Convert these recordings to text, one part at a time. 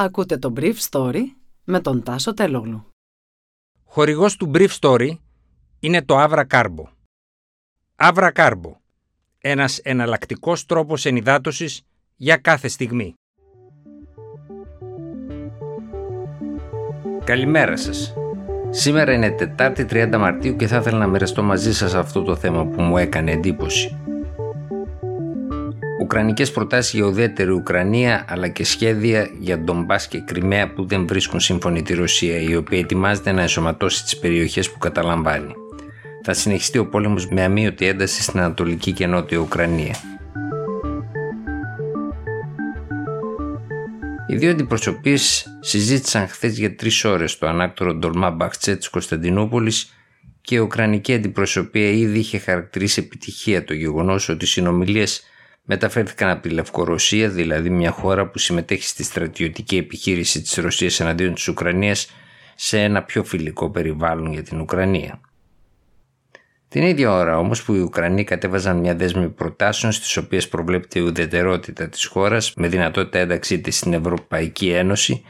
Ακούτε το Brief Story με τον Τάσο Τελόγλου. Χορηγός του Brief Story είναι το Avra Carbo. Avra Carbo. Ένας εναλλακτικός τρόπος ενυδάτωσης για κάθε στιγμή. Καλημέρα σας. Σήμερα είναι Τετάρτη 30 Μαρτίου και θα ήθελα να μοιραστώ μαζί σας αυτό το θέμα που μου έκανε εντύπωση. Ουκρανικές προτάσεις για ουδέτερη Ουκρανία αλλά και σχέδια για Ντομπάς και Κρυμαία που δεν βρίσκουν σύμφωνη τη Ρωσία η οποία ετοιμάζεται να ενσωματώσει τις περιοχές που καταλαμβάνει. Θα συνεχιστεί ο πόλεμος με αμύωτη ένταση στην Ανατολική και Νότια Ουκρανία. Οι δύο αντιπροσωπείε συζήτησαν χθες για τρεις ώρες στο ανάκτορο Ντολμά Μπαχτσέ τη Κωνσταντινούπολης και η Ουκρανική αντιπροσωπεία ήδη είχε χαρακτηρίσει επιτυχία το γεγονός ότι οι συνομιλίες μεταφέρθηκαν από τη Λευκορωσία, δηλαδή μια χώρα που συμμετέχει στη στρατιωτική επιχείρηση της Ρωσίας εναντίον της Ουκρανίας, σε ένα πιο φιλικό περιβάλλον για την Ουκρανία. Την ίδια ώρα όμως που οι Ουκρανοί κατέβαζαν μια δέσμη προτάσεων στις οποίες προβλέπεται η ουδετερότητα της χώρας με δυνατότητα ένταξή της στην Ευρωπαϊκή Ένωση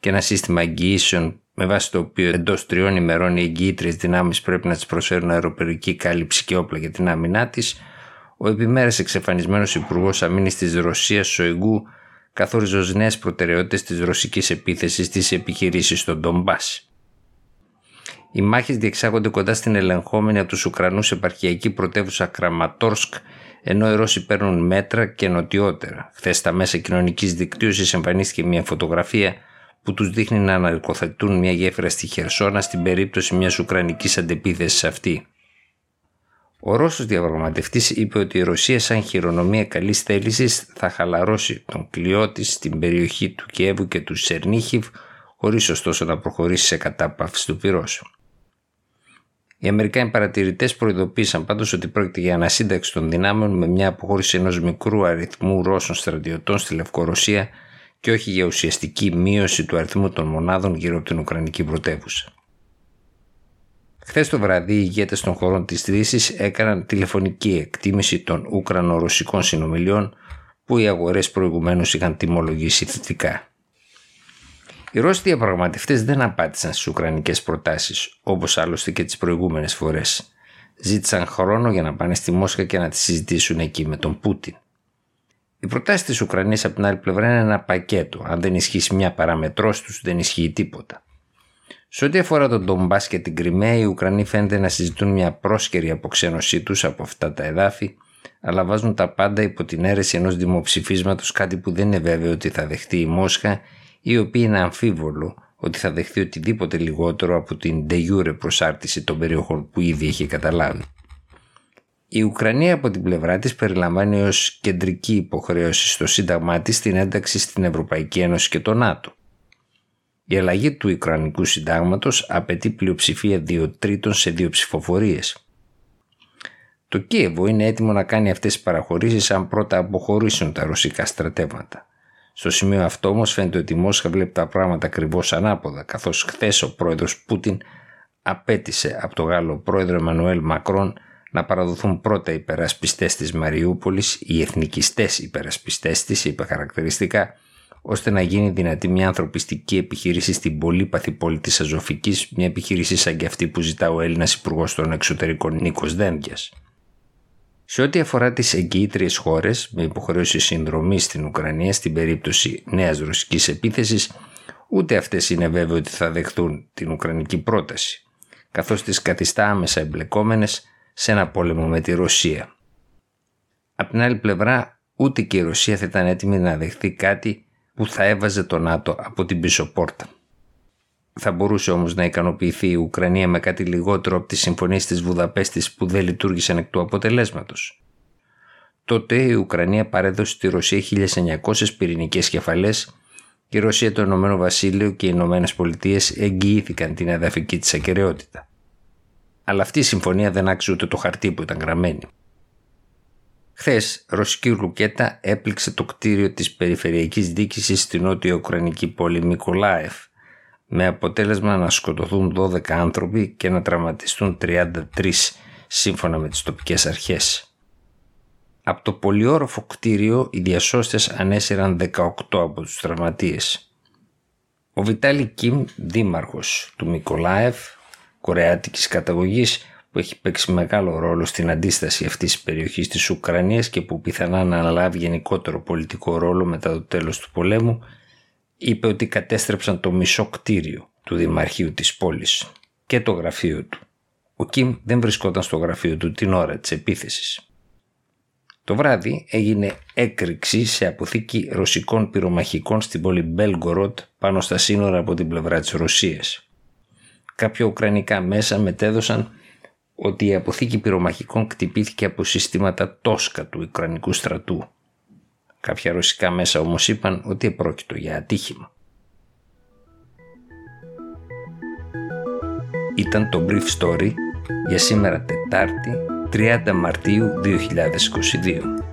και ένα σύστημα εγγυήσεων με βάση το οποίο εντός τριών ημερών οι εγγυήτριες δυνάμεις πρέπει να τη προσφέρουν αεροπερική κάλυψη και όπλα για την άμυνά της, ο επιμέρες εξαφανισμένος Υπουργός Αμήνης της Ρωσίας Σοϊγκού καθόριζε ως νέες προτεραιότητες της ρωσικής επίθεσης στις επιχειρήσεις στον Ντομπάς. Οι μάχες διεξάγονται κοντά στην ελεγχόμενη από τους Ουκρανούς επαρχιακή πρωτεύουσα Κραματόρσκ ενώ οι Ρώσοι παίρνουν μέτρα και νοτιότερα. Χθες στα μέσα κοινωνικής δικτύωσης εμφανίστηκε μια φωτογραφία που τους δείχνει να αναρκοθετούν μια γέφυρα στη Χερσόνα στην περίπτωση μιας Ουκρανικής αντεπίθεσης αυτή. Ο Ρώσος διαπραγματευτής είπε ότι η Ρωσία σαν χειρονομία καλής θέλησης θα χαλαρώσει τον κλειό της στην περιοχή του Κιέβου και του Σερνίχιβ χωρίς ωστόσο να προχωρήσει σε κατάπαυση του πυρός. Οι Αμερικάνοι παρατηρητές προειδοποίησαν πάντως ότι πρόκειται για ανασύνταξη των δυνάμεων με μια αποχώρηση ενός μικρού αριθμού Ρώσων στρατιωτών στη Λευκορωσία και όχι για ουσιαστική μείωση του αριθμού των μονάδων γύρω από την Ουκρανική πρωτεύουσα. Χθες το βράδυ, οι ηγέτες των χωρών της Δύσης έκαναν τηλεφωνική εκτίμηση των Ουκρανο-Ρωσικών συνομιλιών που οι αγορές προηγουμένως είχαν τιμολογήσει θετικά. Οι Ρώσοι διαπραγματευτές δεν απάντησαν στις Ουκρανικές προτάσεις, όπως άλλωστε και τις προηγούμενες φορές. Ζήτησαν χρόνο για να πάνε στη Μόσχα και να τη συζητήσουν εκεί με τον Πούτιν. Οι προτάσεις της Ουκρανίας από την άλλη πλευρά είναι ένα πακέτο. Αν δεν ισχύσει μια παραμετρός τους, δεν ισχύει τίποτα. Σε ό,τι αφορά τον Ντομπάς και την Κρυμαία, οι Ουκρανοί φαίνεται να συζητούν μια πρόσκαιρη αποξένωσή τους από αυτά τα εδάφη, αλλά βάζουν τα πάντα υπό την αίρεση ενός δημοψηφίσματος, κάτι που δεν είναι βέβαιο ότι θα δεχτεί η Μόσχα, η οποία είναι αμφίβολο ότι θα δεχτεί οτιδήποτε λιγότερο από την de jure προσάρτηση των περιοχών που ήδη έχει καταλάβει. Η Ουκρανία από την πλευρά της περιλαμβάνει ως κεντρική υποχρέωση στο σύνταγμά της την ένταξη στην Ευρωπαϊκή Ένωση και το ΝΑΤΟ. Η αλλαγή του Ουκρανικού Συντάγματος απαιτεί πλειοψηφία δύο τρίτων σε δύο ψηφοφορίες. Το Κίεβο είναι έτοιμο να κάνει αυτές τις παραχωρήσεις αν πρώτα αποχωρήσουν τα ρωσικά στρατεύματα. Στο σημείο αυτό όμως φαίνεται ότι η Μόσχα βλέπει τα πράγματα ακριβώς ανάποδα, καθώς χθες ο πρόεδρος Πούτιν απέτησε από τον Γάλλο πρόεδρο Εμμανουέλ Μακρόν να παραδοθούν πρώτα οι υπερασπιστές της Μαριούπολης, οι εθνικιστές υπερασπιστές της, είπε χαρακτηριστικά, ώστε να γίνει δυνατή μια ανθρωπιστική επιχείρηση στην πολύπαθη πόλη της Αζωφικής, μια επιχείρηση σαν και αυτή που ζητά ο Έλληνας Υπουργός των Εξωτερικών Νίκος Δένδια. Σε ό,τι αφορά τις εγγυήτριε χώρες με υποχρέωση συνδρομή στην Ουκρανία στην περίπτωση νέας ρωσικής επίθεσης, ούτε αυτές είναι βέβαιο ότι θα δεχτούν την Ουκρανική πρόταση, καθώς τις καθιστά άμεσα εμπλεκόμενες σε ένα πόλεμο με τη Ρωσία. Απ' την άλλη πλευρά, ούτε και η Ρωσία θα ήταν έτοιμη να δεχθεί κάτι που θα έβαζε το ΝΑΤΟ από την πίσω πόρτα. Θα μπορούσε όμως να ικανοποιηθεί η Ουκρανία με κάτι λιγότερο από τις συμφωνίες της Βουδαπέστης που δεν λειτουργήσαν εκ του αποτελέσματος. Τότε η Ουκρανία παρέδωσε στη Ρωσία 1900 πυρηνικές κεφαλές και η Ρωσία, το Ηνωμένο Βασίλειο και οι Ηνωμένες Πολιτείες εγγυήθηκαν την εδαφική της ακαιρεότητα. Αλλά αυτή η συμφωνία δεν άξιζε ούτε το χαρτί που ήταν γραμμένη. Χθες, ρωσική ρουκέτα έπληξε το κτίριο της περιφερειακής διοίκησης στην νότια Ουκρανική πόλη Μικολάεφ, με αποτέλεσμα να σκοτωθούν 12 άνθρωποι και να τραυματιστούν 33 σύμφωνα με τις τοπικές αρχές. Από το πολυόροφο κτίριο οι διασώστες ανέσυραν 18 από τους τραυματίες. Ο Βιτάλη Κιμ, δήμαρχος του Μικολάεφ, κορεάτικης καταγωγής, που έχει παίξει μεγάλο ρόλο στην αντίσταση αυτής της περιοχής της Ουκρανίας και που πιθανά να αναλάβει γενικότερο πολιτικό ρόλο μετά το τέλος του πολέμου, είπε ότι κατέστρεψαν το μισό κτίριο του Δημαρχείου της πόλης και το γραφείο του. Ο Κιμ δεν βρισκόταν στο γραφείο του την ώρα της επίθεσης. Το βράδυ έγινε έκρηξη σε αποθήκη ρωσικών πυρομαχικών στην πόλη Μπέλγκοροτ πάνω στα σύνορα από την πλευρά της Ρωσίας. Κάποια ουκρανικά μέσα μετέδωσαν ότι η αποθήκη πυρομαχικών κτυπήθηκε από συστήματα τόσκα του Ουκρανικού στρατού. Κάποια ρωσικά μέσα όμως είπαν ότι επρόκειτο για ατύχημα. Ήταν το Brief Story για σήμερα Τετάρτη 30 Μαρτίου 2022.